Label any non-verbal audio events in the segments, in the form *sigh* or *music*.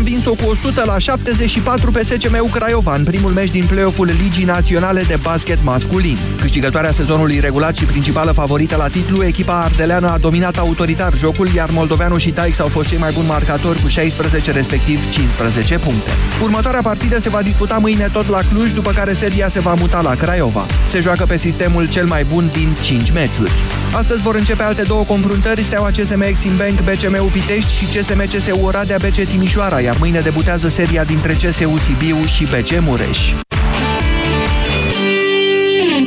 învins-o cu 100 la 74 pe SCM Craiova în primul meci din play-off-ul Ligii Naționale de Basket Masculin. Câștigătoarea sezonului regulat și principală favorită la titlu, echipa ardeleană a dominat autoritar jocul, iar moldoveanu și Taix au fost cei mai buni marcatori cu 16, respectiv 15 puncte. Următoarea partidă se va disputa mâine tot la Cluj, după care seria se va muta la Craiova. Se joacă pe sistemul cel mai bun din 5 meciuri. Astăzi vor începe alte două confruntări, Steaua CSM Exim Bank BCM Pitești și CSM CSU Oradea BC Timișoara, iar mâine debutează seria dintre CSU Sibiu și BC Mureș.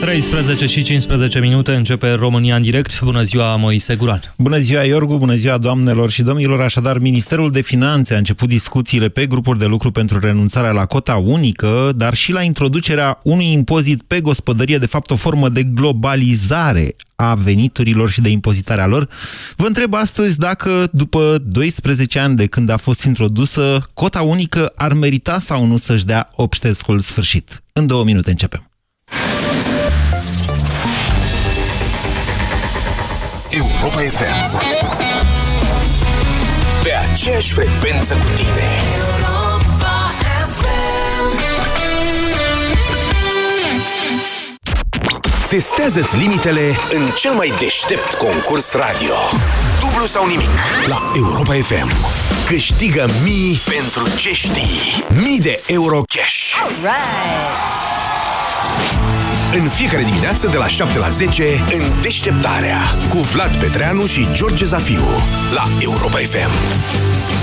13 și 15 minute începe România în direct. Bună ziua, Moise Guran. Bună ziua, Iorgu, bună ziua, doamnelor și domnilor. Așadar, Ministerul de Finanțe a început discuțiile pe grupuri de lucru pentru renunțarea la cota unică, dar și la introducerea unui impozit pe gospodărie, de fapt o formă de globalizare a veniturilor și de impozitarea lor. Vă întreb astăzi dacă, după 12 ani de când a fost introdusă, cota unică ar merita sau nu să-și dea obștescul sfârșit. În două minute începem. Europa FM Pe aceeași frecvență cu tine. Europa FM Testează-ți limitele în cel mai deștept concurs radio. Dublu sau nimic la Europa FM Câștigă mii pentru ce știi. Mii de euro cash. Alright! În fiecare dimineață de la 7 la 10 în Deșteptarea cu Vlad Petreanu și George Zafiu la Europa FM.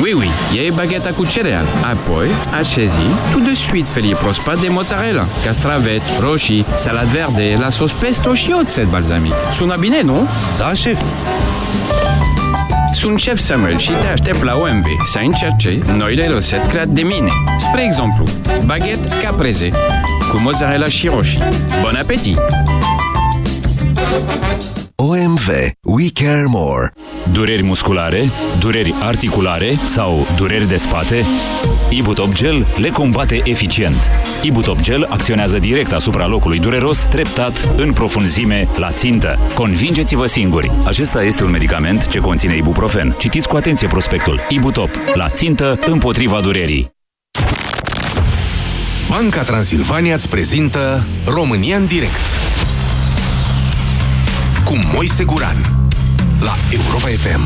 Oui, oui, iei bagheta cu cereal. Apoi, așezi tout de suite felie proaspăt de mozzarella, castraveți, roșii, salad verde, la sos pesto și oțet balsamic. Sună bine, nu? Da, șef. Sunt șef Samuel și te aștept la OMV să încerce noile rețete create de mine. Spre exemplu, baghet caprese cu mozzarella și roșii. Bon appetit! OMV. We care more. Dureri musculare, dureri articulare sau dureri de spate? Ibutop Gel le combate eficient. Ibutop Gel acționează direct asupra locului dureros, treptat, în profunzime, la țintă. Convingeți-vă singuri! Acesta este un medicament ce conține ibuprofen. Citiți cu atenție prospectul. Ibutop. La țintă, împotriva durerii. Banca Transilvania îți prezintă România în direct cu Moise Guran la Europa FM.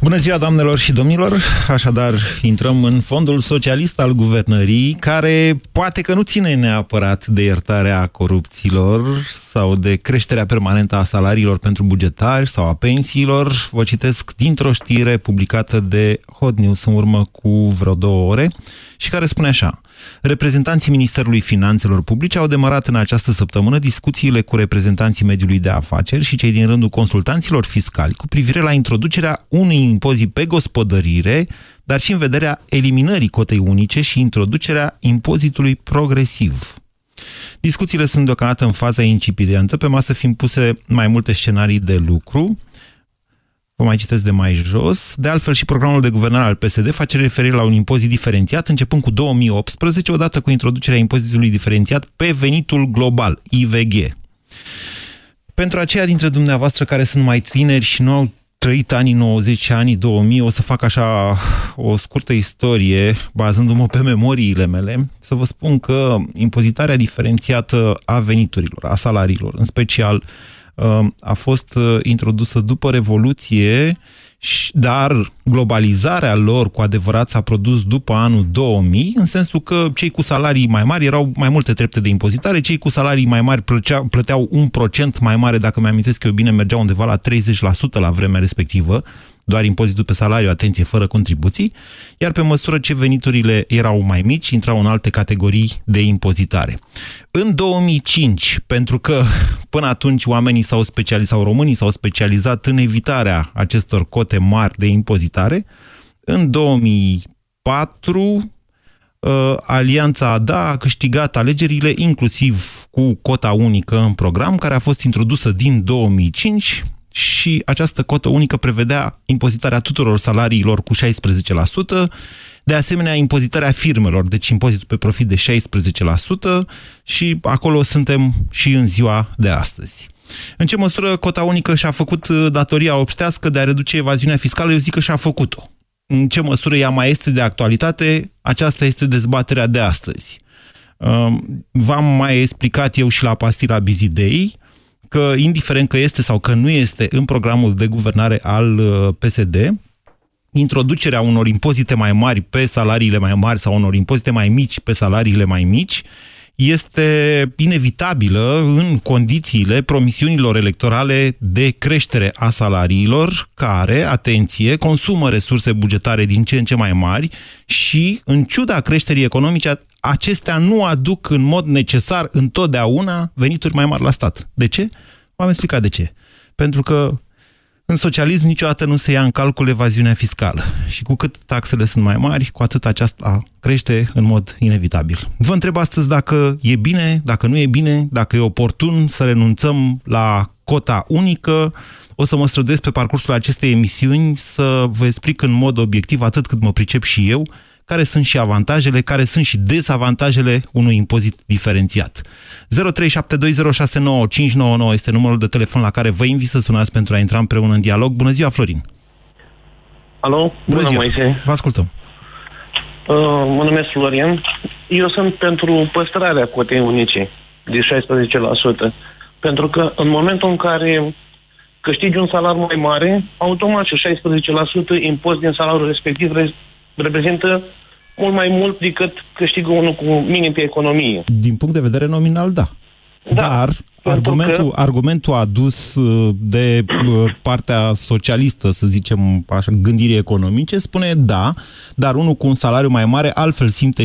Bună ziua, doamnelor și domnilor! Așadar, intrăm în fondul socialist al guvernării, care poate că nu ține neapărat de iertarea corupților sau de creșterea permanentă a salariilor pentru bugetari sau a pensiilor. Vă citesc dintr-o știre publicată de Hot News în urmă cu vreo două ore și care spune așa. Reprezentanții Ministerului Finanțelor Publice au demarat în această săptămână discuțiile cu reprezentanții mediului de afaceri și cei din rândul consultanților fiscali cu privire la introducerea unui impozit pe gospodărire, dar și în vederea eliminării cotei unice și introducerea impozitului progresiv. Discuțiile sunt deocamdată în faza incipidentă, pe masă fiind puse mai multe scenarii de lucru, Vă mai citesc de mai jos. De altfel, și programul de guvernare al PSD face referire la un impozit diferențiat, începând cu 2018, odată cu introducerea impozitului diferențiat pe venitul global, IVG. Pentru aceia dintre dumneavoastră care sunt mai tineri și nu au trăit anii 90, anii 2000, o să fac așa o scurtă istorie, bazându-mă pe memoriile mele, să vă spun că impozitarea diferențiată a veniturilor, a salariilor, în special a fost uh, introdusă după Revoluție dar globalizarea lor cu adevărat s-a produs după anul 2000, în sensul că cei cu salarii mai mari erau mai multe trepte de impozitare, cei cu salarii mai mari plăceau, plăteau un procent mai mare, dacă mi-amintesc eu bine, mergeau undeva la 30% la vremea respectivă, doar impozitul pe salariu, atenție, fără contribuții, iar pe măsură ce veniturile erau mai mici, intrau în alte categorii de impozitare. În 2005, pentru că până atunci oamenii s-au specializat, sau românii s-au specializat în evitarea acestor cote mari de impozitare, în 2004 uh, Alianța ADA a câștigat alegerile inclusiv cu cota unică în program, care a fost introdusă din 2005 și această cotă unică prevedea impozitarea tuturor salariilor cu 16%, de asemenea impozitarea firmelor, deci impozitul pe profit de 16% și acolo suntem și în ziua de astăzi. În ce măsură cota unică și-a făcut uh, datoria obștească de a reduce evaziunea fiscală? Eu zic că și-a făcut-o. În ce măsură ea mai este de actualitate? Aceasta este dezbaterea de astăzi. Um, v-am mai explicat eu și la pastila Bizidei că, indiferent că este sau că nu este în programul de guvernare al uh, PSD, introducerea unor impozite mai mari pe salariile mai mari sau unor impozite mai mici pe salariile mai mici este inevitabilă în condițiile promisiunilor electorale de creștere a salariilor, care, atenție, consumă resurse bugetare din ce în ce mai mari și, în ciuda creșterii economice, acestea nu aduc în mod necesar întotdeauna venituri mai mari la stat. De ce? V-am explicat de ce. Pentru că în socialism niciodată nu se ia în calcul evaziunea fiscală și cu cât taxele sunt mai mari, cu atât aceasta crește în mod inevitabil. Vă întreb astăzi dacă e bine, dacă nu e bine, dacă e oportun să renunțăm la cota unică. O să mă străduiesc pe parcursul acestei emisiuni să vă explic în mod obiectiv, atât cât mă pricep și eu, care sunt și avantajele, care sunt și dezavantajele unui impozit diferențiat. 0372069599 este numărul de telefon la care vă invit să sunați pentru a intra împreună în dialog. Bună ziua, Florin! Alo, bună, bună ziua. Moise! Vă ascultăm! Uh, mă numesc Florian. Eu sunt pentru păstrarea cotei unice de 16%. Pentru că în momentul în care câștigi un salariu mai mare, automat și 16% impozit din salariul respectiv reprezintă mult mai mult decât câștigă unul cu minim pe economie. Din punct de vedere nominal, da. Da, Dar argumentul, că... argumentul adus uh, de uh, partea socialistă, să zicem așa, gândirii economice, spune da, dar unul cu un salariu mai mare altfel simte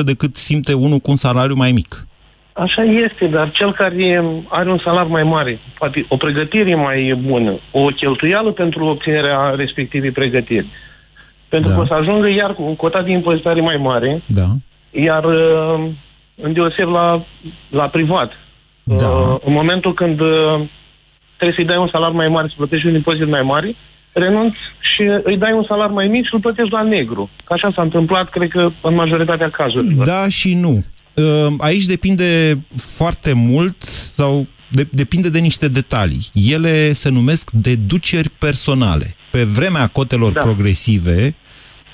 16% decât simte unul cu un salariu mai mic. Așa este, dar cel care are un salariu mai mare, poate o pregătire mai bună, o cheltuială pentru obținerea respectivei pregătiri, pentru da. că o să ajungă iar cu un cotat de impozitare mai mare, da. iar uh, îndeoseb la, la privat. Da. Uh, în momentul când uh, trebuie să-i dai un salariu mai mare, să plătești un impozit mai mare, renunți și îi dai un salariu mai mic și îl plătești la negru. Așa s-a întâmplat, cred că, în majoritatea cazurilor. Da și nu. Aici depinde foarte mult sau de, depinde de niște detalii. Ele se numesc deduceri personale. Pe vremea cotelor da. progresive,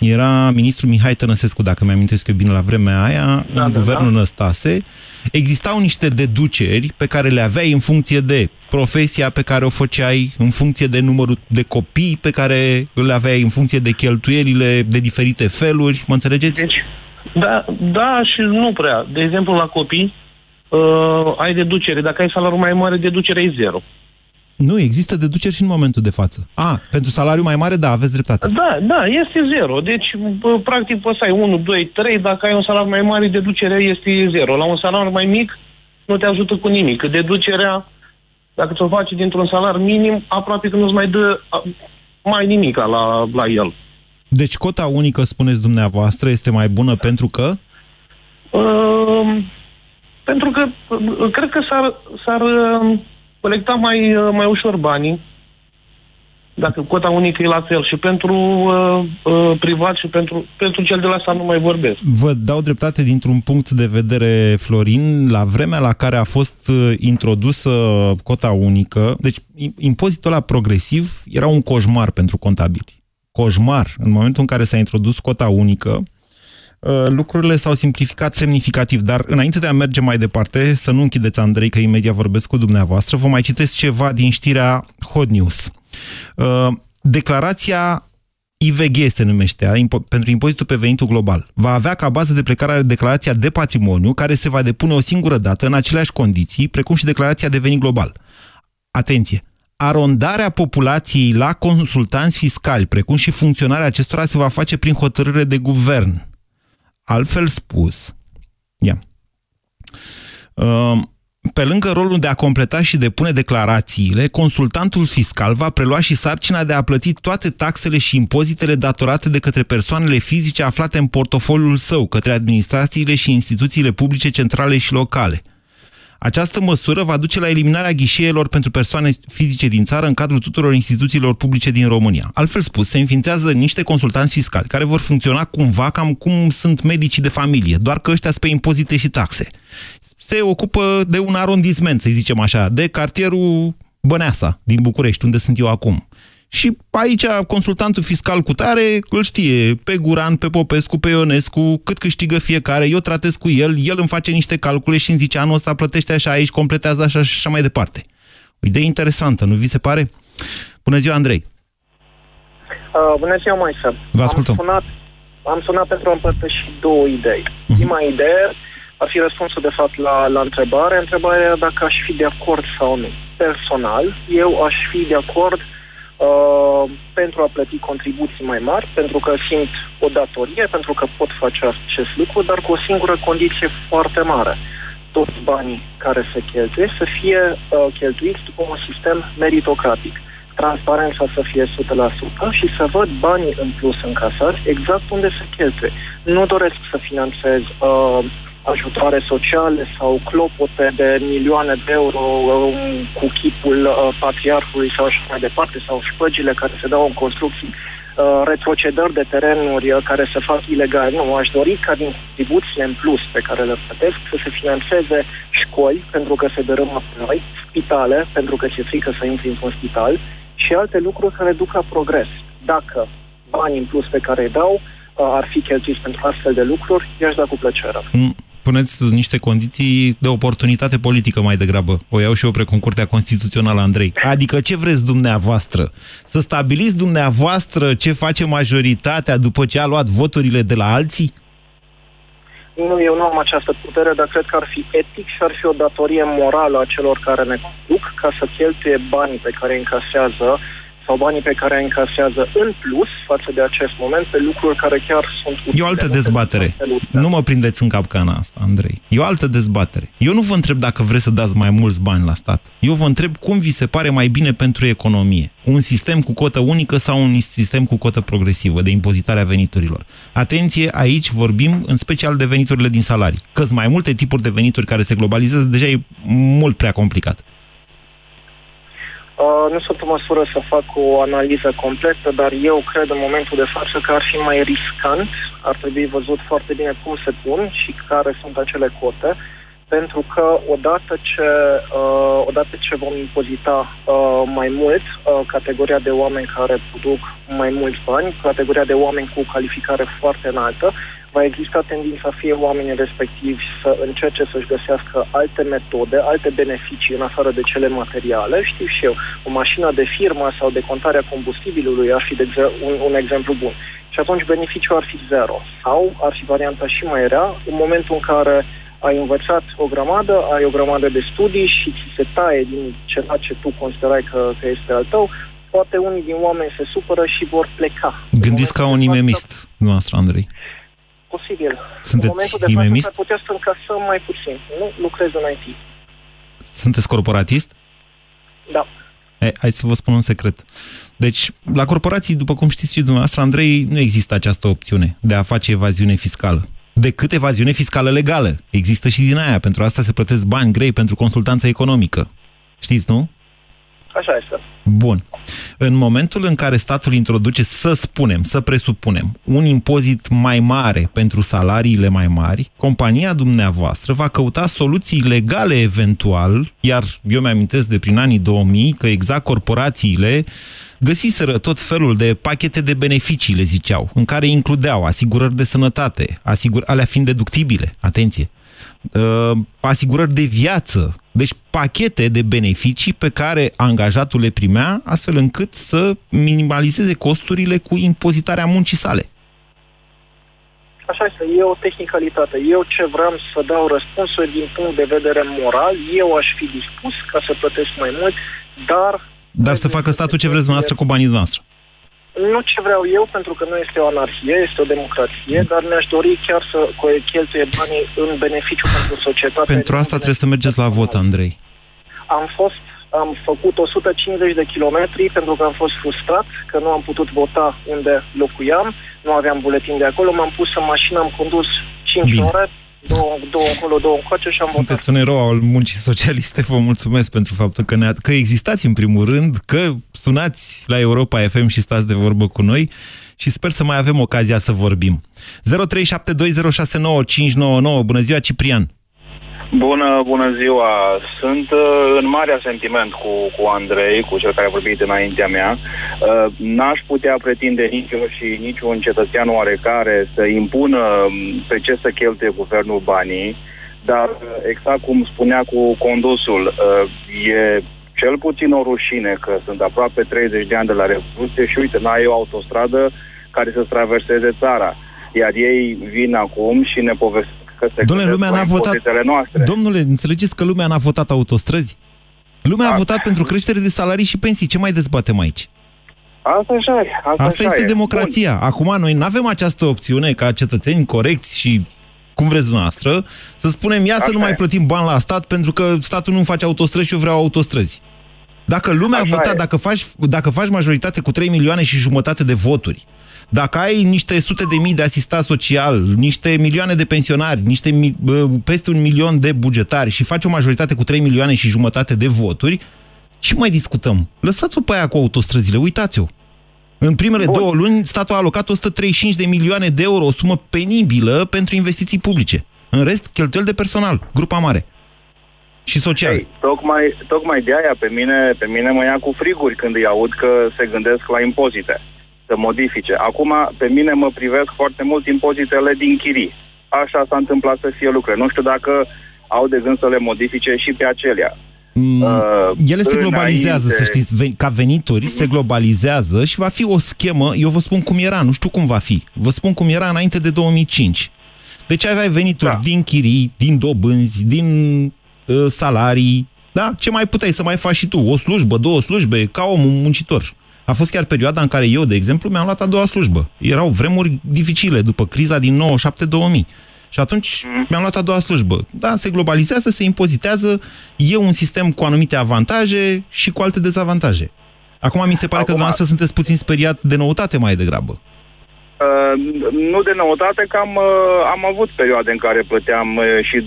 era ministrul Mihai Tănăsescu, dacă mi-amintesc eu bine la vremea aia, da, în da, guvernul da. Năstase, existau niște deduceri pe care le aveai în funcție de profesia pe care o făceai, în funcție de numărul de copii pe care îl aveai, în funcție de cheltuielile de diferite feluri, mă înțelegeți? Deci, da, da și nu prea. De exemplu, la copii, uh, ai deducere. Dacă ai salariu mai mare, deducerea e zero. Nu, există deduceri și în momentul de față. A, pentru salariu mai mare, da, aveți dreptate. Da, da, este zero. Deci, practic, poți să ai 1, 2, 3, dacă ai un salariu mai mare, deducerea este zero. La un salariu mai mic, nu te ajută cu nimic. Deducerea, dacă ți-o faci dintr-un salariu minim, aproape că nu-ți mai dă mai nimic la, la el. Deci cota unică, spuneți dumneavoastră, este mai bună pentru că? Uh, pentru că uh, cred că s-ar, s-ar uh, colecta mai, uh, mai ușor banii, dacă cota unică e la fel și pentru uh, uh, privat și pentru, pentru cel de la stat nu mai vorbesc. Vă dau dreptate dintr-un punct de vedere, Florin, la vremea la care a fost uh, introdusă cota unică, deci impozitul la progresiv era un coșmar pentru contabili. Coșmar. În momentul în care s-a introdus cota unică, Uh, lucrurile s-au simplificat semnificativ, dar înainte de a merge mai departe, să nu închideți, Andrei, că imediat vorbesc cu dumneavoastră, vă mai citesc ceva din știrea Hot News. Uh, declarația IVG se numește, impo- pentru impozitul pe venitul global. Va avea ca bază de plecare declarația de patrimoniu, care se va depune o singură dată în aceleași condiții, precum și declarația de venit global. Atenție! Arondarea populației la consultanți fiscali, precum și funcționarea acestora, se va face prin hotărâre de guvern. Altfel spus, ia. Uh, pe lângă rolul de a completa și depune declarațiile, consultantul fiscal va prelua și sarcina de a plăti toate taxele și impozitele datorate de către persoanele fizice aflate în portofoliul său, către administrațiile și instituțiile publice centrale și locale. Această măsură va duce la eliminarea ghișeelor pentru persoane fizice din țară în cadrul tuturor instituțiilor publice din România. Altfel spus, se înființează niște consultanți fiscali care vor funcționa cumva cam cum sunt medicii de familie, doar că ăștia pe impozite și taxe. Se ocupă de un arondisment, să zicem așa, de cartierul Băneasa din București, unde sunt eu acum. Și aici consultantul fiscal cu tare îl știe pe Guran, pe Popescu, pe Ionescu, cât câștigă fiecare, eu tratez cu el, el îmi face niște calcule și îmi zice anul ăsta plătește așa, aici completează așa și așa mai departe. O idee interesantă, nu vi se pare? Bună ziua, Andrei! Uh, bună ziua, Moise. Vă ascultăm. Am sunat, am sunat pentru a împărtăși două idei. Uh-huh. Prima idee ar fi răspunsul, de fapt, la, la întrebare. Întrebarea era dacă aș fi de acord sau nu. Personal, eu aș fi de acord uh, Uh, pentru a plăti contribuții mai mari, pentru că simt o datorie, pentru că pot face acest lucru, dar cu o singură condiție foarte mare. Toți banii care se cheltuie să fie uh, cheltuiți după un sistem meritocratic. Transparența să fie 100% și să văd banii în plus încasați exact unde se cheltuie. Nu doresc să finanțez uh, ajutoare sociale sau clopote de milioane de euro um, cu chipul uh, patriarhului sau așa mai departe, sau șpăgile care se dau în construcții, uh, retrocedări de terenuri uh, care se fac ilegal. Nu, aș dori ca din contribuțiile în plus pe care le plătesc să se financeze școli, pentru că se dărâmă pe noi, spitale, pentru că ți-e frică să intri într-un spital, și alte lucruri care duc la progres. Dacă banii în plus pe care îi dau ar fi cheltuiți pentru astfel de lucruri, i-aș da cu plăcere. Mm puneți niște condiții de oportunitate politică mai degrabă. O iau și eu precum Curtea Constituțională, Andrei. Adică ce vreți dumneavoastră? Să stabiliți dumneavoastră ce face majoritatea după ce a luat voturile de la alții? Nu, eu nu am această putere, dar cred că ar fi etic și ar fi o datorie morală a celor care ne conduc ca să cheltuie banii pe care îi încasează sau banii pe care îi încasează în plus față de acest moment pe lucruri care chiar sunt utile. E o altă dezbatere. Nu mă prindeți în capcana asta, Andrei. E o altă dezbatere. Eu nu vă întreb dacă vreți să dați mai mulți bani la stat. Eu vă întreb cum vi se pare mai bine pentru economie. Un sistem cu cotă unică sau un sistem cu cotă progresivă de impozitare a veniturilor. Atenție, aici vorbim în special de veniturile din salarii. Că mai multe tipuri de venituri care se globalizează, deja e mult prea complicat. Uh, nu sunt în măsură să fac o analiză completă, dar eu cred în momentul de față că ar fi mai riscant, ar trebui văzut foarte bine cum se pun și care sunt acele cote, pentru că odată ce, uh, odată ce vom impozita uh, mai mult uh, categoria de oameni care produc mai mulți bani, categoria de oameni cu calificare foarte înaltă, va exista tendința fie oamenii respectivi să încerce să-și găsească alte metode, alte beneficii în afară de cele materiale. Știu și eu, o mașină de firmă sau de contare a combustibilului ar fi de un, un exemplu bun. Și atunci beneficiul ar fi zero. Sau ar fi varianta și mai rea, în momentul în care ai învățat o grămadă, ai o grămadă de studii și ți se taie din ceva ce tu considerai că, că este al tău, poate unii din oameni se supără și vor pleca. Gândiți ca un imemist, noastră, Andrei posibil. Sunteți în momentul de imemist? față putea să încasăm mai puțin. Nu lucrez în IT. Sunteți corporatist? Da. E, hai să vă spun un secret. Deci, la corporații, după cum știți și dumneavoastră, Andrei, nu există această opțiune de a face evaziune fiscală. Decât evaziune fiscală legală. Există și din aia. Pentru asta se plătesc bani grei pentru consultanța economică. Știți, nu? Așa este. Bun. În momentul în care statul introduce, să spunem, să presupunem, un impozit mai mare pentru salariile mai mari, compania dumneavoastră va căuta soluții legale eventual, iar eu mi-amintesc de prin anii 2000 că exact corporațiile găsiseră tot felul de pachete de beneficii, le ziceau, în care includeau asigurări de sănătate, asigur alea fiind deductibile, atenție, uh, asigurări de viață, deci pachete de beneficii pe care angajatul le primea, astfel încât să minimalizeze costurile cu impozitarea muncii sale. Așa este, e o tehnicalitate. Eu ce vreau să dau răspunsuri din punct de vedere moral, eu aș fi dispus ca să plătesc mai mult, dar... Dar să facă statul ce vreți dumneavoastră cu banii noastre. Nu ce vreau eu, pentru că nu este o anarhie, este o democrație, dar mi-aș dori chiar să cheltuie banii în beneficiu pentru societate. Pentru asta trebuie să mergeți la vot, Andrei. Am fost, am făcut 150 de kilometri pentru că am fost frustrat că nu am putut vota unde locuiam, nu aveam buletin de acolo, m-am pus în mașină, am condus 5 Bine. ore, două, două încolo, două încoace și am Sunteți votat. un erou al muncii socialiste, vă mulțumesc pentru faptul că, ne că existați în primul rând, că sunați la Europa FM și stați de vorbă cu noi și sper să mai avem ocazia să vorbim. 0372069599. Bună ziua, Ciprian! Bună, bună ziua! Sunt uh, în mare sentiment cu, cu Andrei, cu cel care a vorbit înaintea mea. Uh, n-aș putea pretinde nici eu și niciun cetățean oarecare să impună um, pe ce să cheltuie guvernul banii, dar uh, exact cum spunea cu condusul, uh, e cel puțin o rușine că sunt aproape 30 de ani de la Revoluție și uite, n-ai o autostradă care să traverseze țara. Iar ei vin acum și ne povestesc că se Domnule, lumea n-a votat. Noastre. Domnule, înțelegeți că lumea n-a votat autostrăzi? Lumea a votat pentru creștere de salarii și pensii. Ce mai dezbatem aici? Asta așa e. Asta, Asta așa este e. democrația. Bun. Acum noi nu avem această opțiune ca cetățeni corecți și cum vreți dumneavoastră, să spunem, ia să Așa nu mai e. plătim bani la stat pentru că statul nu face autostrăzi și eu vreau autostrăzi. Dacă lumea Așa a votat, e. dacă faci, dacă faci majoritate cu 3 milioane și jumătate de voturi, dacă ai niște sute de mii de asistat social, niște milioane de pensionari, niște mi- bă, peste un milion de bugetari și faci o majoritate cu 3 milioane și jumătate de voturi, ce mai discutăm? Lăsați-o pe aia cu autostrăzile, uitați-o. În primele Bun. două luni, statul a alocat 135 de milioane de euro, o sumă penibilă pentru investiții publice. În rest, cheltuieli de personal, grupa mare. Și social. Ei, tocmai, tocmai de aia pe mine, pe mine mă ia cu friguri când îi aud că se gândesc la impozite, să modifice. Acum, pe mine mă privesc foarte mult impozitele din chirii. Așa s-a întâmplat să fie lucrurile. Nu știu dacă au de gând să le modifice și pe acelea. Mm, Uh, Ele se globalizează, înainte- să știți, ve- ca venituri se globalizează și va fi o schemă, eu vă spun cum era, nu știu cum va fi, vă spun cum era înainte de 2005. Deci aveai venituri Da. din chirii, din dobânzi, din uh, salarii, da? Ce mai puteai să mai faci și tu? O slujbă, două slujbe, ca om un muncitor. A fost chiar perioada în care eu, de exemplu, mi-am luat a doua slujbă. Erau vremuri dificile după criza din 97-2000. Și atunci mi-am luat a doua slujbă. Da, se globalizează, se impozitează, e un sistem cu anumite avantaje și cu alte dezavantaje. Acum mi se pare că Acum- dumneavoastră sunteți puțin speriat de noutate mai degrabă. Uh, nu de noutate că am, uh, am avut perioade în care plăteam uh, și 20%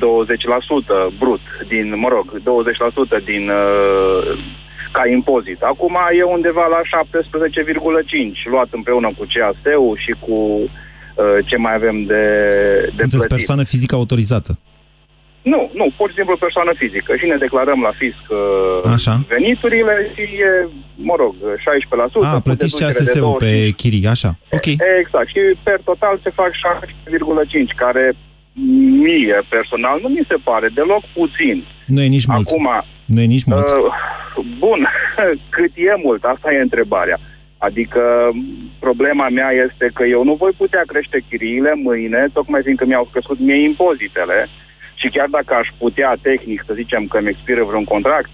brut din, mă rog, 20% din uh, ca impozit. Acum e undeva la 17,5 luat împreună cu CAS-ul și cu uh, ce mai avem de, de Sunteți plătit. persoană fizică autorizată. Nu, nu, pur și simplu persoană fizică. Și ne declarăm la fisc uh, Așa. veniturile și e, mă rog, 16%. A, cu plătiți deducere de CASS-ul 25. pe chirii, așa. Ok. Exact. Și per total se fac 6,5, care mie personal nu mi se pare deloc puțin. Nu e nici mult. Acum, Nu e nici mult. uh, bun, *laughs* cât e mult? Asta e întrebarea. Adică problema mea este că eu nu voi putea crește chiriile mâine, tocmai fiindcă mi-au crescut mie impozitele și chiar dacă aș putea tehnic să zicem că îmi expiră vreun contract,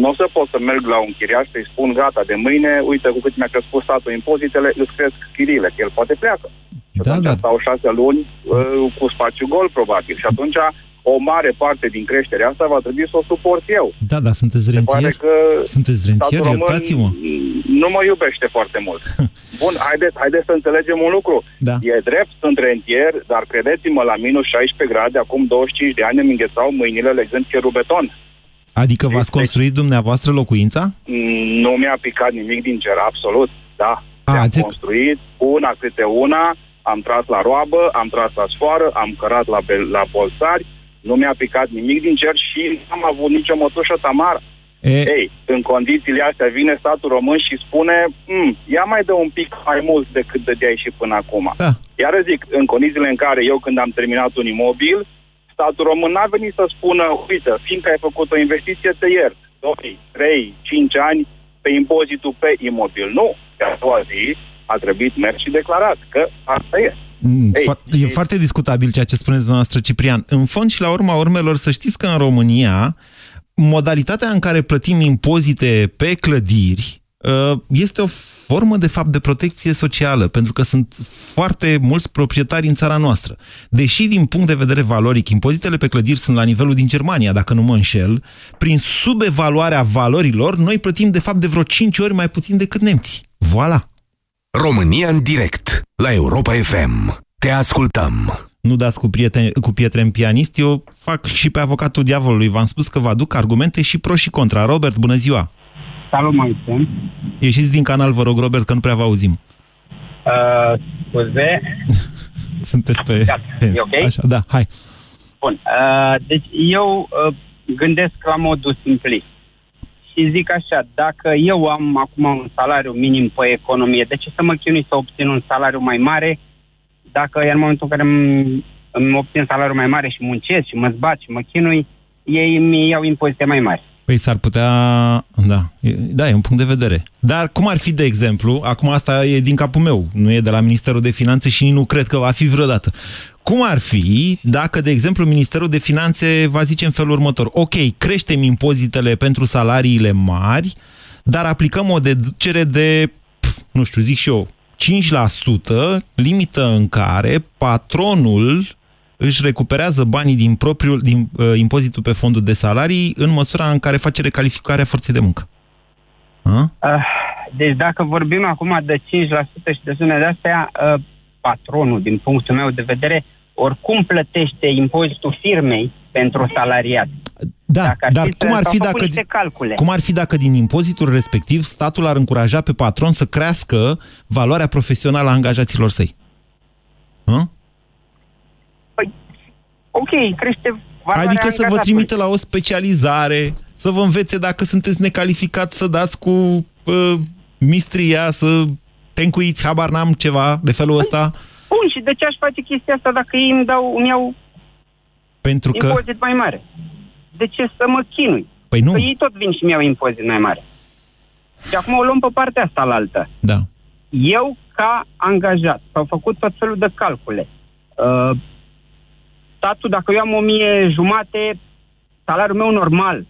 nu o să pot să merg la un chiriaș să-i spun gata, de mâine, uite cu cât mi-a crescut statul impozitele, îți cresc chiriile, că el poate pleacă. Și Da, atunci da. stau șase luni uh, cu spațiu gol, probabil. Și atunci o mare parte din creșterea asta va trebui să o suport eu. Da, da, sunteți Se pare rentier? că Sunteți rentier? statul român Iertați-mă. nu mă iubește foarte mult. *laughs* Bun, haideți, haideți să înțelegem un lucru. Da. E drept, sunt rentier, dar credeți-mă, la minus 16 grade, acum 25 de ani îmi înghețau mâinile legând fierul beton. Adică v-ați construit dumneavoastră locuința? Mm, Nu mi-a picat nimic din cer, absolut, da. A, am ați- construit una câte una, am tras la roabă, am tras la sfoară, am cărat la, bel- la bolsari, nu mi-a picat nimic din cer și n-am avut nicio mătușă tamară. E, Ei, în condițiile astea vine statul român și spune, "Mm, ia mai dă un pic mai mult decât dădeai și până acum. da. Iar zic, în condițiile în care eu când am terminat un imobil, statul român n-a venit să spună, uite, fiindcă ai făcut o investiție, te iert. 2, 3, 5 ani pe impozitul pe imobil. Nu. De a doua zi a trebuit mers și declarat că asta e. Mm, Ei, fo- e foarte discutabil ceea ce spuneți dumneavoastră, Ciprian. În fond și la urma urmelor, să știți că în România, modalitatea în care plătim impozite pe clădiri uh, este o formă, de fapt, de protecție socială, pentru că sunt foarte mulți proprietari în țara noastră. Deși, din punct de vedere valoric, impozitele pe clădiri sunt la nivelul din Germania, dacă nu mă înșel, prin subevaluarea valorilor, noi plătim, de fapt, de vreo 5 ori mai puțin decât nemții. Voilà! România în direct la Europa FM. Te ascultăm. nu dați cu, prieten, cu pietre în pianist, eu fac și pe avocatul diavolului. V-am spus că vă aduc argumente și pro și contra. Robert, bună ziua! Salut, Moise. Ieșiți din canal, vă rog, Robert, că nu prea vă auzim. Uh, scuze. *laughs* Sunteți pe... Gata, e ok? Așa, da, hai. Bun. Uh, deci eu uh, gândesc la modul simplist. Și zic așa, dacă eu am acum un salariu minim pe economie, de ce să mă chinui să obțin un salariu mai mare dacă în momentul în care îmi, îmi obțin salariul mai mare și muncesc și mă zbat și mă chinui, ei mi iau impozite mai mari. Păi s-ar putea... Da, e, da, e un punct de vedere. Dar cum ar fi, de exemplu, acum asta e din capul meu, nu e de la Ministerul de Finanțe și nici nu cred că va fi vreodată. Cum ar fi dacă, de exemplu, Ministerul de Finanțe va zice în felul următor, ok, creștem impozitele pentru salariile mari, dar aplicăm o deducere de, pf, nu știu, zic și eu, 5%, limită în care patronul își recuperează banii din propriul din uh, impozitul pe fondul de salarii în măsura în care face recalificarea forței de muncă. A? Uh, deci dacă vorbim acum de 5% și de zone de astea, uh, patronul, din punctul meu de vedere, oricum plătește impozitul firmei pentru salariat. Da, Dacă ar dar fi să- cum ar s-au fi făcut dacă niște calcule. cum ar fi dacă din impozitul respectiv statul ar încuraja pe patron să crească valoarea profesională a angajaților săi? A? Ok, crește valoarea Adică să vă angajatului. trimite la o specializare, să vă învețe dacă sunteți necalificați să dați cu uh, mistria, să te încuiți, habar n-am ceva de felul ăsta, Bun, și de ce aș face chestia asta dacă ei îmi, dau, îmi iau pentru că... impozit mai mare? De ce să mă chinui? Păi nu. Că ei tot vin și mi iau impozit mai mare. Și acum o luăm pe partea asta la altă. Da. Eu, ca angajat, s-au făcut tot felul de calcule. Uh, statul, dacă eu am o mie jumate, salariul meu normal,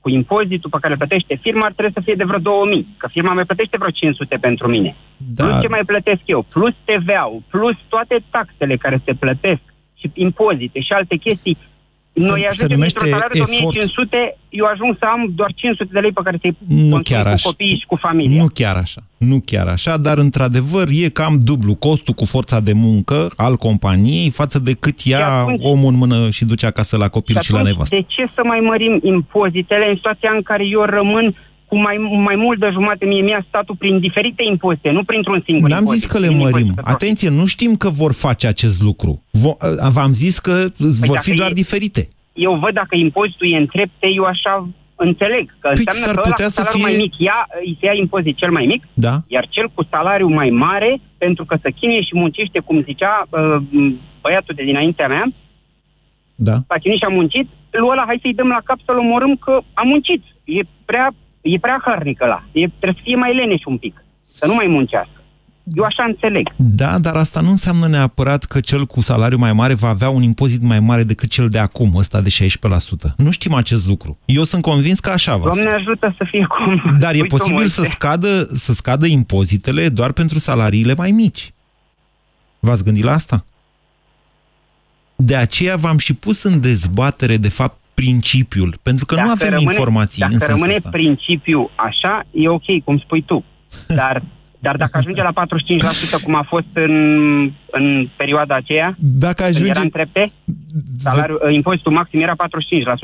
cu impozitul pe care îl plătește firma, ar trebui să fie de vreo 2000, că firma mai plătește vreo 500 pentru mine. Da. Plus ce mai plătesc eu, plus TVA-ul, plus toate taxele care se plătesc și impozite și alte chestii. Se- Noi se ajungem numește într-un salariu de efort. 1500, eu ajung să am doar 500 de lei pe care să-i Nu consum chiar cu așa. copiii și cu familia. Nu chiar așa. Nu chiar așa, dar într-adevăr e cam dublu costul cu forța de muncă al companiei față de cât ia atunci- omul în mână și duce acasă la copil și, la atunci, nevastă. de ce să mai mărim impozitele în situația în care eu rămân cu mai, mai mult de jumate mie mi-a statul prin diferite impozite, nu printr-un singur N-am impozit. zis că le prin impozit mărim. pe profit. Atenție, nu știm că vor face acest lucru. Vo- V-am zis că vor Păi dacă fi doar e- diferite. Eu văd dacă impozitul e în trepte, eu așa înțeleg. Că Păi înseamnă s-ar că ăla putea cu să salariul fie- mai mic ia, îi se ia impozit cel mai mic, Da? iar cel cu salariu mai mare, pentru că să chinuie și muncește, cum zicea uh, băiatul de dinaintea mea, Da. s-a chinuit și a muncit, lui ăla hai să-i dăm la cap să-l omorâm că a muncit. E prea, e prea harnic ăla. E, trebuie să fie mai leneș un pic. Să nu mai muncească. Eu așa înțeleg. Da, dar asta nu înseamnă neapărat că cel cu salariu mai mare va avea un impozit mai mare decât cel de acum, ăsta de 16%. Nu știm acest lucru. Eu sunt convins că așa va fi. Doamne ajută să fie cum... *laughs* Dar e Uite, posibil Moise. să scadă, să scadă impozitele doar pentru salariile mai mici. V-ați gândit la asta? De aceea v-am și pus în dezbatere, de fapt, principiul, pentru că nu Dacă avem rămâne- informații Dacă în sensul rămâne ăsta. principiul așa, e ok, cum spui tu. *laughs* Dar, dar dacă ajunge la 45%, cum a fost în, în perioada aceea, Dacă când ajunge... era în trepte, salariul, uh, impozitul maxim era 45%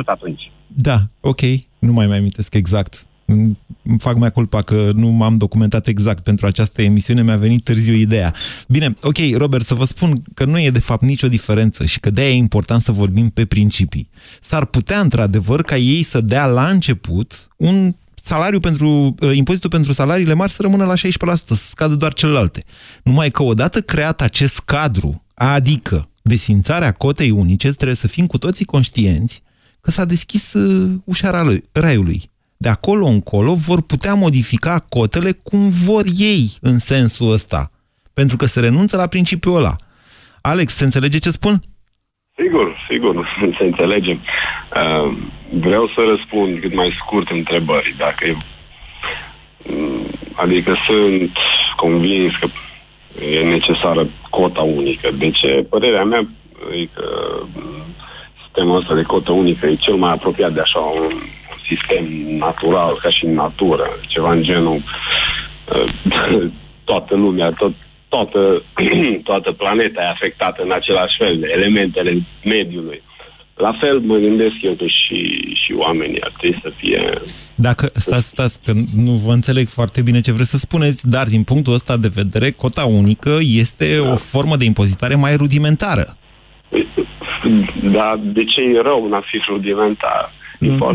atunci. Da, ok, nu mai mai amintesc exact. Îmi îmi fac mea culpa că nu m-am documentat exact pentru această emisiune, mi-a venit târziu ideea. Bine, ok, Robert, să vă spun că nu e de fapt nicio diferență și că de-aia e important să vorbim pe principii. S-ar putea, într-adevăr, ca ei să dea la început un salariu pentru, uh, impozitul pentru salariile mari să rămână la 16%, să scadă doar celelalte. Numai că odată creat acest cadru, adică desfințarea cotei unice, trebuie să fim cu toții conștienți că s-a deschis uh, ușa raiului. De acolo încolo vor putea modifica cotele cum vor ei în sensul ăsta, pentru că se renunță la principiul ăla. Alex, se înțelege ce spun? Sigur, sigur, *laughs* se înțelegem. Uh, vreau să răspund cât mai scurt întrebării. Dacă e, mm, adică sunt convins că e necesară cota unică. De ce? Părerea mea e că mm, sistemul ăsta de cotă unică e cel mai apropiat de așa un sistem natural, ca și în natură, ceva în genul uh, *laughs* toată lumea, tot, toată, *clears throat* toată planeta e afectată în același fel de elementele mediului. La fel mă gândesc eu că și, și oamenii ar trebui să fie... Dacă, stați, stați, că nu vă înțeleg foarte bine ce vreți să spuneți, dar din punctul ăsta de vedere, cota unică este da. o formă de impozitare mai rudimentară. Dar de ce e rău în a fi rudimentar?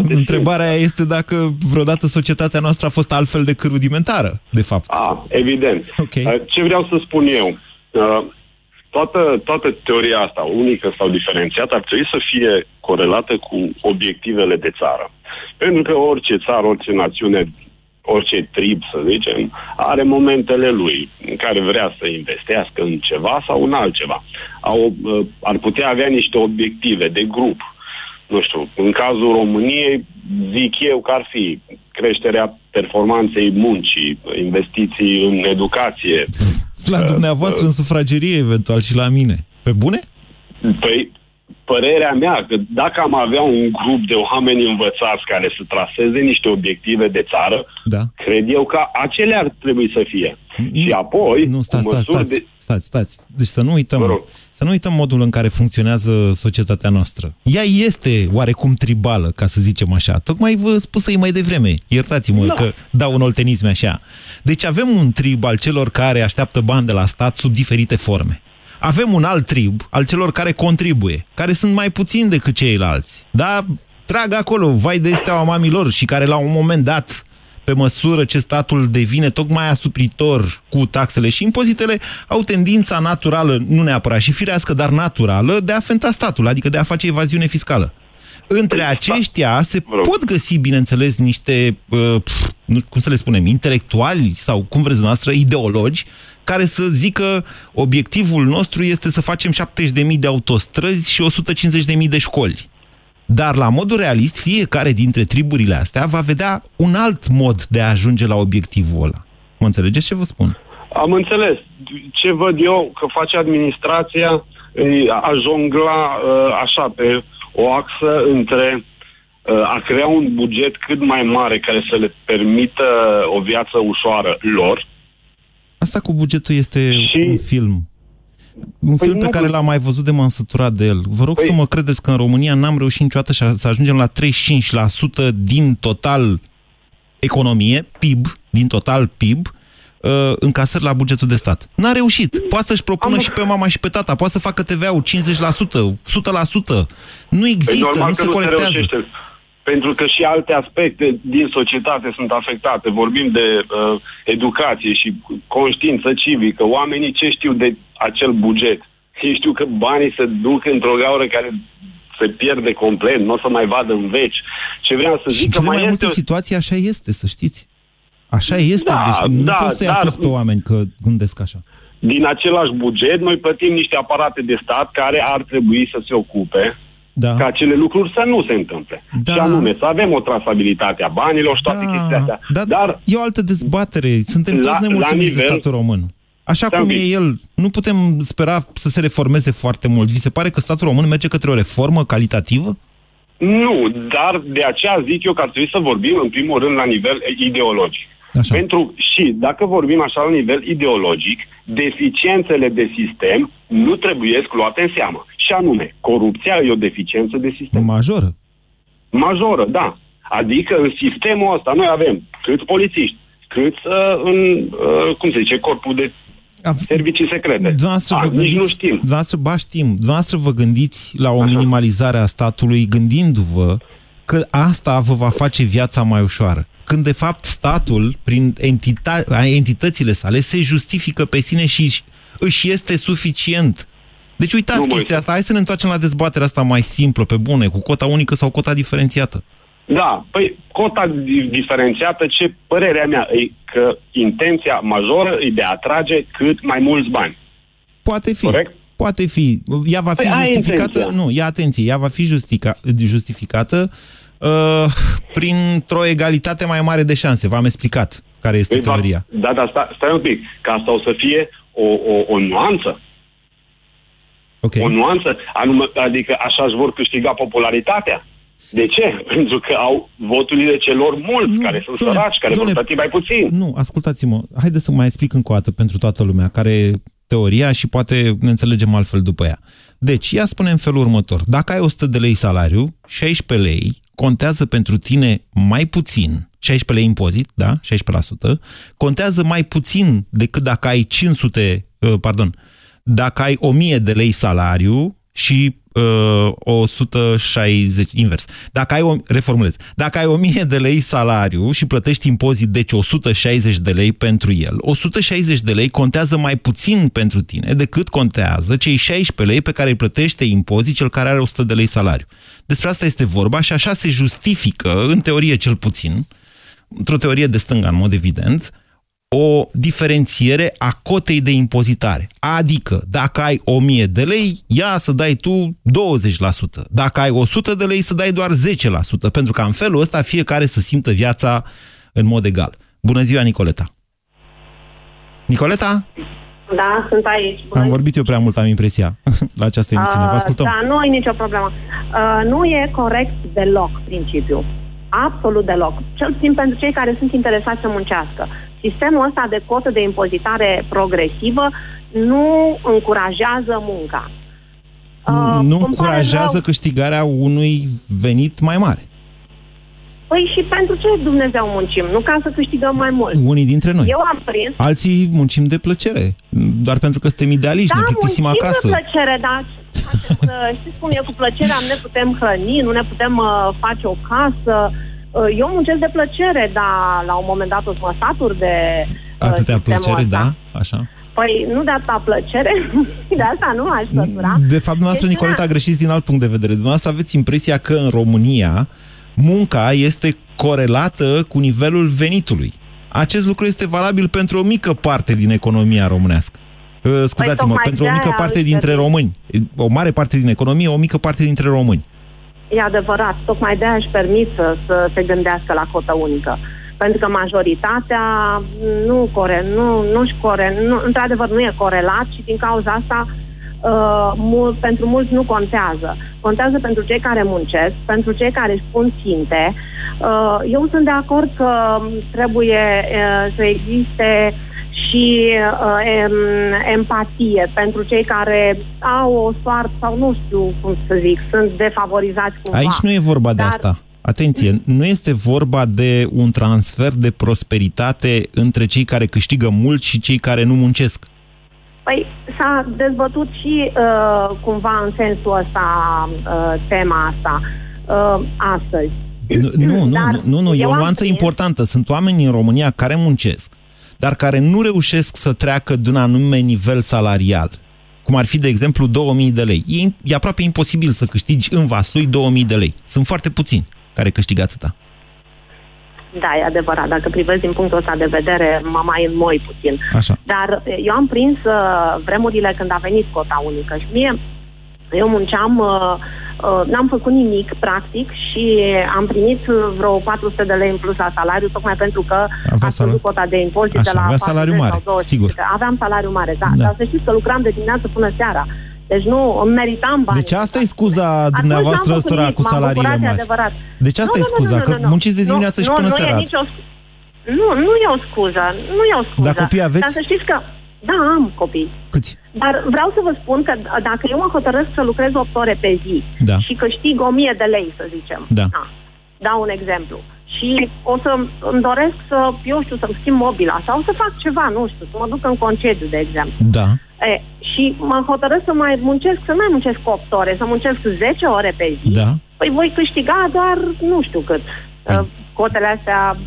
Întrebarea simplu. este dacă vreodată societatea noastră a fost altfel decât rudimentară, de fapt. A, evident. Okay. Ce vreau să spun eu? Uh, toată, toată teoria asta, unică sau diferențiată, ar trebui să fie corelată cu obiectivele de țară. Pentru că orice țară, orice națiune, orice trib, să zicem, are momentele lui în care vrea să investească în ceva sau în altceva. Au, uh, ar putea avea niște obiective de grup. Nu știu, în cazul României, zic eu că ar fi creșterea performanței muncii, investiții în educație, la dumneavoastră în sufragerie, eventual, și la mine. Pe bune? Păi, părerea mea, că dacă am avea un grup de oameni învățați care să traseze niște obiective de țară, da. cred eu că acelea ar trebui să fie. Nu, și apoi, nu, stați, stați, stați, de... stați, stați. Deci să nu uităm, să nu uităm modul în care funcționează societatea noastră. Ea este oarecum tribală, ca să zicem așa. Tocmai vă spusă-i mai devreme. Iertați-mă da. că dau un oltenism așa. Deci avem un trib al celor care așteaptă bani de la stat sub diferite forme. Avem un alt trib al celor care contribuie, care sunt mai puțini decât ceilalți. Da, trag acolo, vai de steaua mamilor și care la un moment dat pe măsură ce statul devine tocmai asupritor cu taxele și impozitele, au tendința naturală, nu neapărat și firească, dar naturală, de a fenta statul, adică de a face evaziune fiscală. Între păi, aceștia se pot găsi, bineînțeles, niște, uh, cum să le spunem, intelectuali sau, cum vreți noastră, ideologi, care să zică obiectivul nostru este să facem 70.000 de autostrăzi și 150.000 de școli. Dar la modul realist, fiecare dintre triburile astea va vedea un alt mod de a ajunge la obiectivul ăla. Mă înțelegeți ce vă spun? Am înțeles. Ce văd eu că face administrația a jongla uh, așa pe o axă între uh, a crea un buget cât mai mare care să le permită o viață ușoară lor. Asta cu bugetul este și... un film. Un păi film pe care l-am mai văzut de m-am săturat de el. Vă rog păi... să mă credeți că în România n-am reușit niciodată să ajungem la 35% din total economie, PIB, din total PIB, uh, încasări la bugetul de stat. N-a reușit. Poate să-și propună Am... și pe mama și pe tata. Poate să facă TVA-ul 50%, 100%. Nu păi există, păi nu se colectează. Se pentru că și alte aspecte din societate sunt afectate. Vorbim de uh, educație și conștiință civică. Oamenii ce știu de acel buget? Ei știu că banii se duc într-o gaură care se pierde complet, nu o să mai vadă în veci. Ce vreau să zic și că mai, mai multe este... situații așa este, să știți. Așa este, da, deci nu da, poți să-i dar... pe oameni că gândesc așa. Din același buget, noi plătim niște aparate de stat care ar trebui să se ocupe da. ca acele lucruri să nu se întâmple. Da. Și anume, să avem o trasabilitate a banilor și toate da. chestiile astea. Da, Dar e o altă dezbatere. Suntem la, toți nemulțumiți nivel... de statul român. Așa cum e el, nu putem spera să se reformeze foarte mult. Vi se pare că statul român merge către o reformă calitativă? Nu, dar de aceea zic eu că ar trebui să vorbim în primul rând la nivel ideologic. Așa. Pentru și, dacă vorbim așa la nivel ideologic, deficiențele de sistem nu trebuie luate în seamă. Și anume, corupția e o deficiență de sistem. Majoră. Majoră, da. Adică în sistemul ăsta noi avem câți polițiști, câți uh, în, uh, cum se zice, corpul de servicii secrete. Dumneavoastră a, vă gândiți, nici nu știm. Dumneavoastră, ba știm. Dumneavoastră vă gândiți la o Așa. minimalizare a statului gândindu-vă că asta vă va face viața mai ușoară când de fapt statul, prin entita- entitățile sale, se justifică pe sine și își este suficient. Deci uitați Nu mă chestia uit. asta. Hai să ne întoarcem la dezbaterea asta mai simplă, pe bune, cu cota unică sau cota diferențiată. Da, păi cota di- diferențiată, ce părerea mea e că intenția majoră e de a atrage cât mai mulți bani. Poate fi. Corect? Poate fi. Ea va fi Păi, aia e justificată. intenția. Nu, ia atenție, ea va fi justica, justificată uh, printr-o egalitate mai mare de șanse. V-am explicat care este Păi, va- teoria. Da, da, stai, stai un pic, că asta o să fie o, o, o nuanță. Okay. O nuanță, anume, adică așa își vor câștiga popularitatea. De ce? *laughs* Pentru că au voturile celor mulți, nu, care sunt domne, săraci, care domne, vor plăti mai puțin. Nu, ascultați-mă. Haideți să mai explic încă o dată pentru toată lumea care e teoria și poate ne înțelegem altfel după ea. Deci, ea spune în felul următor. Dacă ai 100 de lei salariu, 16 lei contează pentru tine mai puțin, 16 lei impozit, da? 16%, contează mai puțin decât dacă ai 500, uh, pardon, dacă ai 1000 de lei salariu și uh, 160, invers. Dacă ai, o, reformulez, dacă ai 1000 de lei salariu și plătești impozit, deci 160 de lei pentru el, 160 de lei contează mai puțin pentru tine decât contează cei 16 lei pe care îi plătește impozit cel care are 100 de lei salariu. Despre asta este vorba și așa se justifică, în teorie cel puțin, într-o teorie de stânga, în mod evident, o diferențiere a cotei de impozitare. Adică, dacă ai 1000 de lei, ia să dai tu 20%. Dacă ai 100 de lei, să dai doar 10%, pentru că în felul ăsta fiecare să simtă viața în mod egal. Bună ziua, Nicoleta! Nicoleta? Da, sunt aici. Bună Am vorbit eu prea mult, am impresia, *laughs* la această emisiune. Vă ascultăm. Da, nu e nicio problemă. Uh, nu e corect deloc principiul. Absolut deloc. Cel puțin pentru cei care sunt interesați să muncească. Sistemul ăsta de cotă de impozitare progresivă nu încurajează munca. Uh, nu îmi pare încurajează rău. câștigarea unui venit mai mare. Păi și pentru ce Dumnezeu muncim? Nu ca să câștigăm mai mult. Unii dintre noi. Eu am prins Alții muncim de plăcere, doar pentru că suntem idealiști, ne plictisim muncim acasă. de plăcere, dar uh, știți cum e cu plăcerea, ne putem hrăni, nu ne putem uh, face o casă. Uh, eu muncesc de plăcere, dar la un moment dat o să mă satur de uh, Atâtea sistemul plăcere, ăsta. da? Așa. Păi nu de atâta plăcere, *laughs* de asta nu aș sătura. De fapt, dumneavoastră, Deci, Nicoleta, na, greșiți din alt punct de vedere. Dumneavoastră aveți impresia că în România munca este corelată cu nivelul venitului. Acest lucru este valabil pentru o mică parte din economia românească. Uh, Scuzați-mă, tocmai pentru o de-aia mică parte îi dintre permit. români. O mare parte din economie, o mică parte dintre români. E adevărat, tocmai de-aia își permit să, să se gândească la cotă unică. Pentru că majoritatea nu, core, nu, nu-și core, nu, într-adevăr nu e corelat și din cauza asta uh, mul, pentru mulți nu contează. Contează pentru cei care muncesc, pentru cei care își pun ținte. Uh, eu sunt de acord că trebuie uh, să existe și uh, em, empatie pentru cei care au o soartă sau nu știu cum să zic, sunt defavorizați cumva. Aici nu e vorba de Dar- asta. Atenție, nu este vorba de un transfer de prosperitate între cei care câștigă mult și cei care nu muncesc. Păi s-a dezbătut și uh, cumva în sensul ăsta uh, tema asta uh, astăzi. Nu, nu, nu, Dar nu, nu, e eu o am nuanță prins- importantă. Sunt oameni în România care muncesc, dar care nu reușesc să treacă de un anume nivel salarial. Cum ar fi, de exemplu, 2000 de lei. E, e aproape imposibil să câștigi în Vaslui 2000 de lei. Sunt foarte puțini care câștigă atâta. Da, e adevărat. Dacă privesc din punctul ăsta de vedere, mă mai înmoi puțin. Așa. Dar eh, eu am prins uh, vremurile când a venit cota unică și mie, eu munceam, uh, uh, n-am făcut nimic practic și am primit uh, vreo 400 de lei în plus la salariu, tocmai pentru că Avea a scăzut salar- cota de impozit Așa, de la avea 40 salariu sau mare, 20. sigur. Aveam salariu mare, da, Da. Dar să știți că lucram de dimineață până seara. Deci nu îmi meritam bani. Deci asta e scuza dumneavoastră n-am făcut ăstora nimic, cu m-am salariile bucurat, e mari. adevărat. Deci asta Nu, e nu, nu, scuza, nu, că nu, nu. munciți de dimineață și nu, până nu seara. E nicio, nu, nu e o scuză. Nu e o scuză. Dar copii aveți? Dar să știți că, da, am copii. Câți? Dar vreau să vă spun că d- dacă eu mă hotărăsc să lucrez 8 ore pe zi Da. și câștig 1000 de lei, să zicem. Da. dau un exemplu. Și o să îmi doresc să, eu știu, să-mi schimb mobila sau să fac ceva, nu știu, să mă duc în concediu, de exemplu. Da. E, și mă hotărăsc să mai muncesc, să nu mai muncesc 8 ore, să muncesc 10 ore pe zi. Da. Păi voi câștiga doar, nu știu cât. Uh, Cotele astea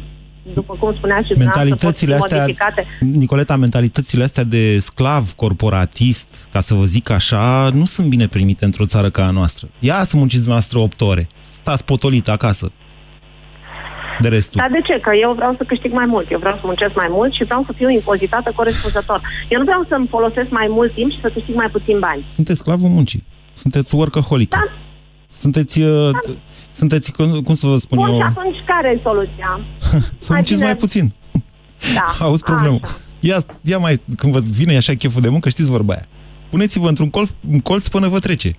după cum spunea și mentalitățile astea, modificate. Nicoleta, mentalitățile astea de sclav corporatist, ca să vă zic așa, nu sunt bine primite într-o țară ca a noastră. Ia să munciți noastră 8 ore, stați potolit acasă. De restul. Dar de ce? Că eu vreau să câștig mai mult, eu vreau să muncesc mai mult și vreau să fiu impozitată corespunzător. Eu nu vreau să-mi folosesc mai mult timp și să câștig mai puțin bani. Sunteți sclavul muncii. Sunteți workaholic. Da. Sunteți, uh, da. Sunteți, cum să vă spun Bun, eu... și atunci care e soluția? *laughs* să munciți bine... mai puțin. Da. *laughs* Auzi problemă. Ia, ia mai, când vă vine așa cheful de muncă, știți vorba aia. Puneți-vă într-un colț, colț până vă trece.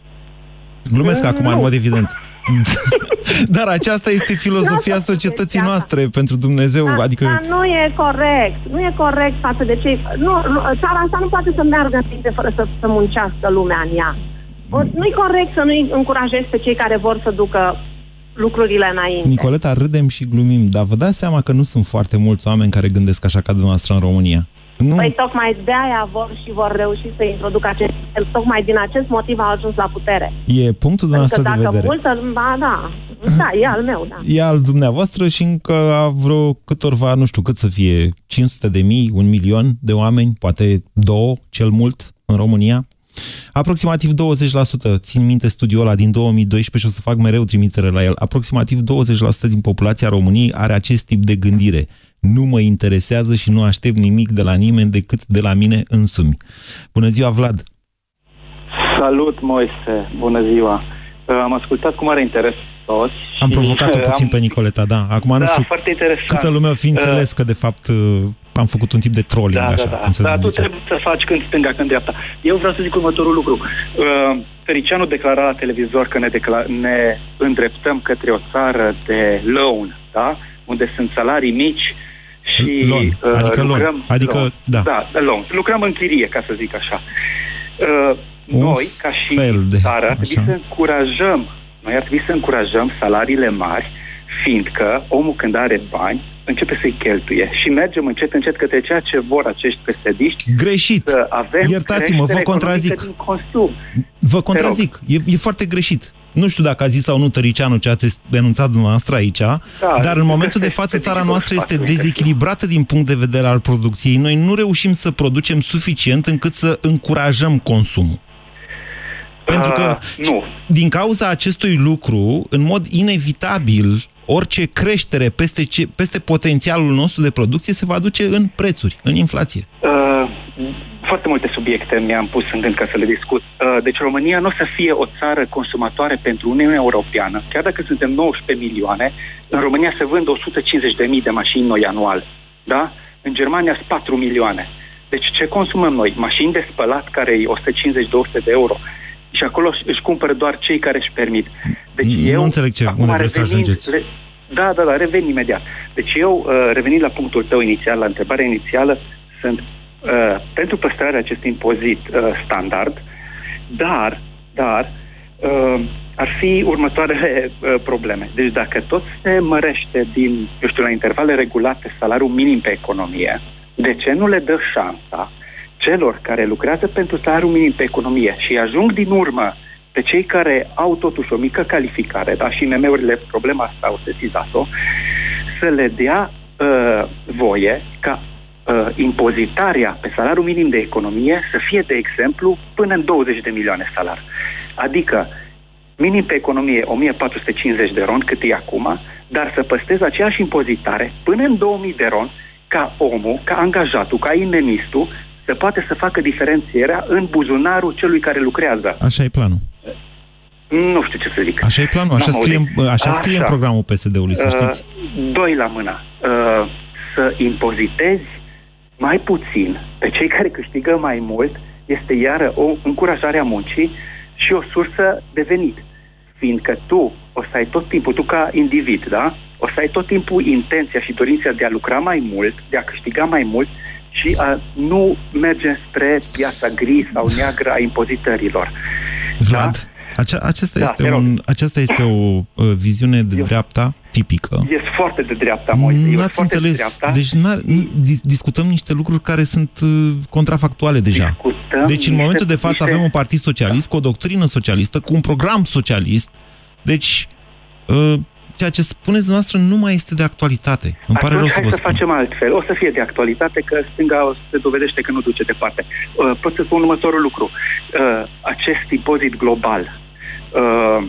Glumesc mm, acum, în mod evident. *laughs* Dar aceasta este filozofia societății noastre, pentru Dumnezeu. Da, adică... Dar nu e corect. Nu e corect față de cei... Nu, nu, țara asta nu poate să meargă înainte fără să, să muncească lumea în ea. Nu e corect să nu-i încurajezi pe cei care vor să ducă lucrurile înainte. Nicoleta, râdem și glumim, dar vă dați seama că nu sunt foarte mulți oameni care gândesc așa ca dumneavoastră în România. Nu. Păi tocmai de aia vor și vor reuși să introducă acest sistem. Tocmai din acest motiv au ajuns la putere. E punctul dumneavoastră de vedere. dacă multă... Ba, da. Da, e al meu, da. E al dumneavoastră și încă vreo câtorva, nu știu cât să fie, 500 de mii, un milion de oameni, poate două, cel mult, în România. Aproximativ 20%, țin minte studiul ăla din 2012 și o să fac mereu trimitere la el, aproximativ 20% din populația României are acest tip de gândire nu mă interesează și nu aștept nimic de la nimeni decât de la mine însumi. Bună ziua, Vlad! Salut, Moise! Bună ziua! Uh, am ascultat cu mare interes toți. Am provocat-o puțin am... pe Nicoleta, da. Acum da, nu știu foarte interesant. câtă lume o fi înțeles uh, că, de fapt, uh, am făcut un tip de trolling, da, așa, da, da. cum se Da, zice. tu trebuie să faci când stânga, când dreapta. Eu vreau să zic următorul lucru. Uh, Fericianu declara la televizor că ne, decla- ne îndreptăm către o țară de loan, da? Unde sunt salarii mici, și loan, adică uh, lucrăm, loan, adică, loan, da. da, loan. Lucrăm în chirie, ca să zic așa. Uh, noi, ca și de, țară, ar trebui să încurajăm, noi ar trebui să încurajăm salariile mari, fiindcă omul când are bani, începe să-i cheltuie și mergem încet, încet către ceea ce vor acești pesediști. Greșit! Să avem Iertați-mă, vă contrazic. Din consum. Vă contrazic. E, e foarte greșit. Nu știu dacă a zis sau nu Tăricianu ce ați denunțat dumneavoastră aici, da, dar în momentul de față țara noastră este dezechilibrată din punct de vedere al producției. Noi nu reușim să producem suficient încât să încurajăm consumul. Pentru că uh, nu. din cauza acestui lucru, în mod inevitabil, orice creștere peste, ce, peste potențialul nostru de producție se va duce în prețuri, în inflație. Uh, foarte multe subiecte mi-am pus în gând ca să le discut. Uh, deci România nu o să fie o țară consumatoare pentru Uniunea Europeană. Chiar dacă suntem 19 milioane, în România se vând 150.000 de mașini noi anual. Da? În Germania sunt 4 milioane. Deci ce consumăm noi? Mașini de spălat care e 150-200 de euro și acolo își cumpără doar cei care își permit. Deci nu eu, înțeleg ce, unde vreți să ajungeți. Le, da, da, da, revin imediat. Deci eu, uh, revenind la punctul tău inițial, la întrebarea inițială, sunt uh, pentru păstrarea acestui impozit uh, standard, dar, dar, uh, ar fi următoarele *laughs* uh, probleme. Deci dacă tot se mărește din, eu știu, la intervale regulate salariul minim pe economie, de ce nu le dă șansa celor care lucrează pentru salariul minim pe economie și ajung din urmă pe cei care au totuși o mică calificare, dar și MM-urile problema asta au sesizat-o, să le dea uh, voie ca uh, impozitarea pe salariul minim de economie să fie, de exemplu, până în 20 de milioane salar. Adică minim pe economie 1450 de ron, cât e acum, dar să păstreze aceeași impozitare până în 2000 de ron ca omul, ca angajatul, ca inemistul să poate să facă diferențierea în buzunarul celui care lucrează. Așa e planul. Nu știu ce să zic. Așa e planul, așa, scrie, așa, așa scrie în programul PSD-ului, să știți. Uh, doi la mână. Uh, să impozitezi mai puțin pe cei care câștigă mai mult este iară o încurajare a muncii și o sursă de venit. Fiindcă tu o să ai tot timpul, tu ca individ, da? O să ai tot timpul intenția și dorința de a lucra mai mult, de a câștiga mai mult și a nu merge spre piața gri sau neagră a impozitărilor. Vlad, da? Acea, acesta, Da, este te rog. un, aceasta este o uh, viziune de dreapta tipică. Ești foarte de dreapta, Moise. ești N-ați foarte înțeles. de dreapta. Deci n nu, dis- discutăm niște lucruri care sunt uh, contrafactuale deja. Discutăm deci în niște- momentul de față niște- avem un partid socialist cu o doctrină socialistă, cu un program socialist. Deci, uh, ceea ce spuneți dumneavoastră nu mai este de actualitate. Îmi pare Atunci rău să hai vă să spun. facem altfel. O să fie de actualitate că stânga o se dovedește că nu duce departe. Uh, pot să spun următorul lucru. Uh, acest impozit global, uh,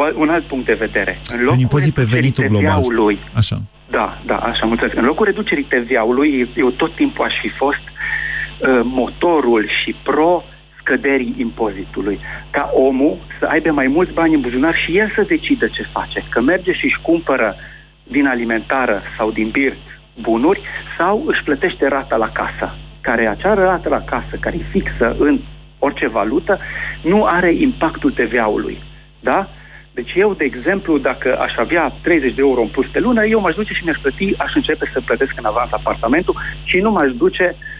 o- un alt punct de vedere. În Un locul impozit pe reducerii venitul global. TVA-ului, Așa. Da, da, așa, mulțumesc. În locul reducerii TVA-ului, eu tot timpul aș fi fost uh, motorul și pro scăderii impozitului. Ca omul să aibă mai mulți bani în buzunar și el să decidă ce face. Că merge și își cumpără din alimentară sau din birt bunuri sau își plătește rata la casă. Care acea rată la casă, care e fixă în orice valută, nu are impactul TVA-ului. Da? Deci eu, de exemplu, dacă aș avea 30 de euro în plus pe lună, eu m-aș duce și mi-aș plăti, aș începe să plătesc în avans apartamentul și nu m-aș duce uh,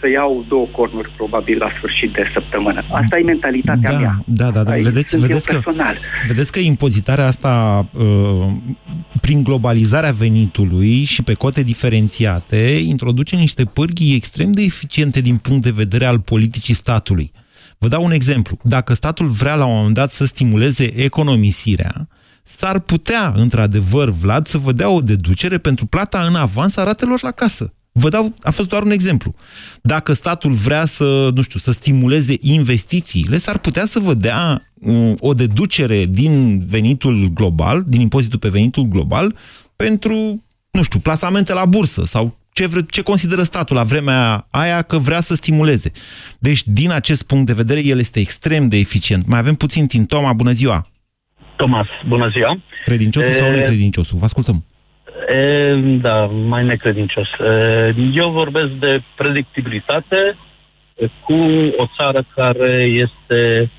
să iau două cornuri, probabil, la sfârșit de săptămână. Asta e mentalitatea Da, mea. da, da, da. Aici Vedeți, sunt vedeți, eu că, personal. vedeți că impozitarea asta, uh, prin globalizarea venitului și pe cote diferențiate, introduce niște pârghii extrem de eficiente din punct de vedere al politicii statului. Vă dau un exemplu. Dacă statul vrea la un moment dat să stimuleze economisirea, s-ar putea, într-adevăr, Vlad, să vă dea o deducere pentru plata în avans a ratelor la casă. Vă dau, a fost doar un exemplu. Dacă statul vrea să, nu știu, să stimuleze investițiile, s-ar putea să vă dea uh, o deducere din venitul global, din impozitul pe venitul global, pentru, nu știu, plasamente la bursă sau ce, vre, ce consideră statul la vremea aia că vrea să stimuleze. Deci, din acest punct de vedere, el este extrem de eficient. Mai avem puțin timp. Toma, bună ziua! Thomas, bună ziua! Credinciosul sau E- necredinciosul? Vă ascultăm. E, da, mai necredincios. E, eu vorbesc de predictibilitate e, cu o țară care este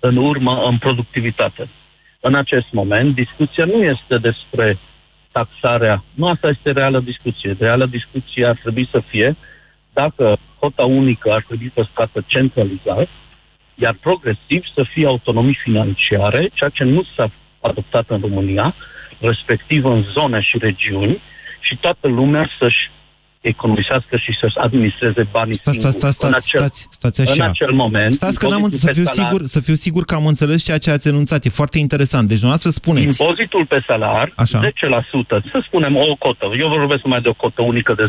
în urmă în productivitate. În acest moment, discuția nu este despre taxarea. Nu asta este reală discuție. Reală discuție ar trebui să fie dacă cota unică ar trebui păstrată centralizat, iar progresiv să fie autonomii financiare, ceea ce nu s-a adoptat în România, respectiv în zone și regiuni, și toată lumea să-și economisească și să-și administreze banii Stați, stați, singuri. stați, în stați, acel, stați, stați așa. În acel moment... Stați că n-am impozitul să fiu, pe salar- sigur, să fiu sigur că am înțeles ceea ce ați enunțat. E foarte interesant. Deci dumneavoastră spuneți... Impozitul pe salar, Așa. 10%, să spunem o cotă, eu vorbesc numai de o cotă unică de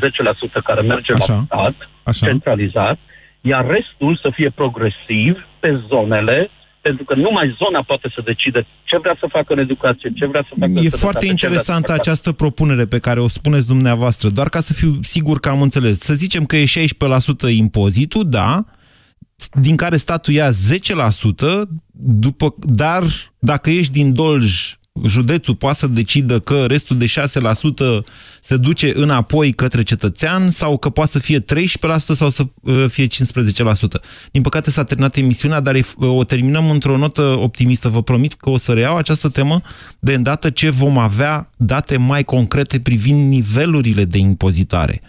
10% care merge Așa. la stat, Așa. centralizat, iar restul să fie progresiv pe zonele, pentru că numai zona poate să decide ce vrea să facă în educație, ce vrea să facă în E sănătate, foarte ce vrea să interesantă facă- această propunere pe care o spuneți dumneavoastră, doar ca să fiu sigur că am înțeles. Să zicem că e 16% impozitul, da, din care statul ia 10%, după, dar dacă ești din Dolj, județul poate să decidă că restul de 6% se duce înapoi către cetățean sau că poate să fie 13% sau să uh, fie 15%. Din păcate s-a terminat emisiunea, dar e- o terminăm într-o notă optimistă. Vă promit că o să reiau această temă de îndată ce vom avea date mai concrete privind nivelurile de impozitare.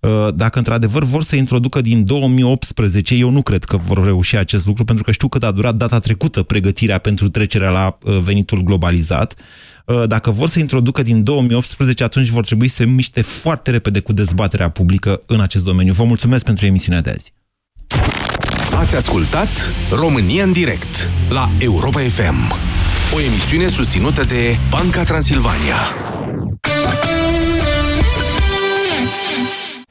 Uh, Dacă într-adevăr vor să introducă din 2018, eu nu cred că vor reuși acest lucru, pentru că știu cât a durat data trecută pregătirea pentru trecerea la uh, venitul globalizat. Uh, Dacă vor să introducă din 2018, atunci vor trebui să se miște foarte repede cu dezbaterea publică în acest domeniu. Vă mulțumesc pentru emisiunea de azi. Ați ascultat România în direct la Europa FM. O emisiune susținută de Banca Transilvania.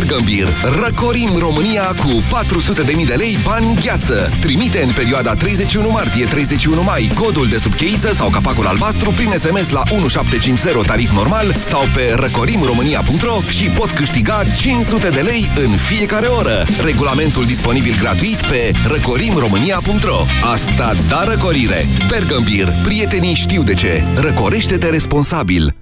Bergambir. Răcorim România cu 400.000 de lei bani gheață. Trimite în perioada 31 martie-31 mai codul de subcheiță sau capacul albastru prin SMS la 1750 tarif normal sau pe răcorimromânia.ro și pot câștiga 500 de lei în fiecare oră. Regulamentul disponibil gratuit pe răcorimromânia.ro Asta da răcorire! Bergambir. Prietenii știu de ce. Răcorește-te responsabil.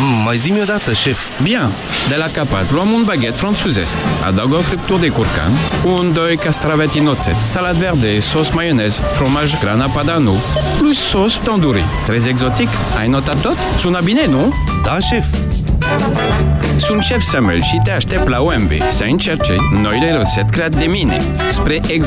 Mm, mai zi-mi odată, șef. Bine. De la capat luăm un baghet franțuzesc. Adaugă o friptură de curcan, un, doi castraveți în oțet, salat verde, sos maionez, fromaj grana padano, plus sos tandoori. Trez exotic? Ai notat tot? Sună bine, nu? Da, șef. Sunt șef Samuel și te aștept la OMB să încerce noile rețete create de mine. Spre ex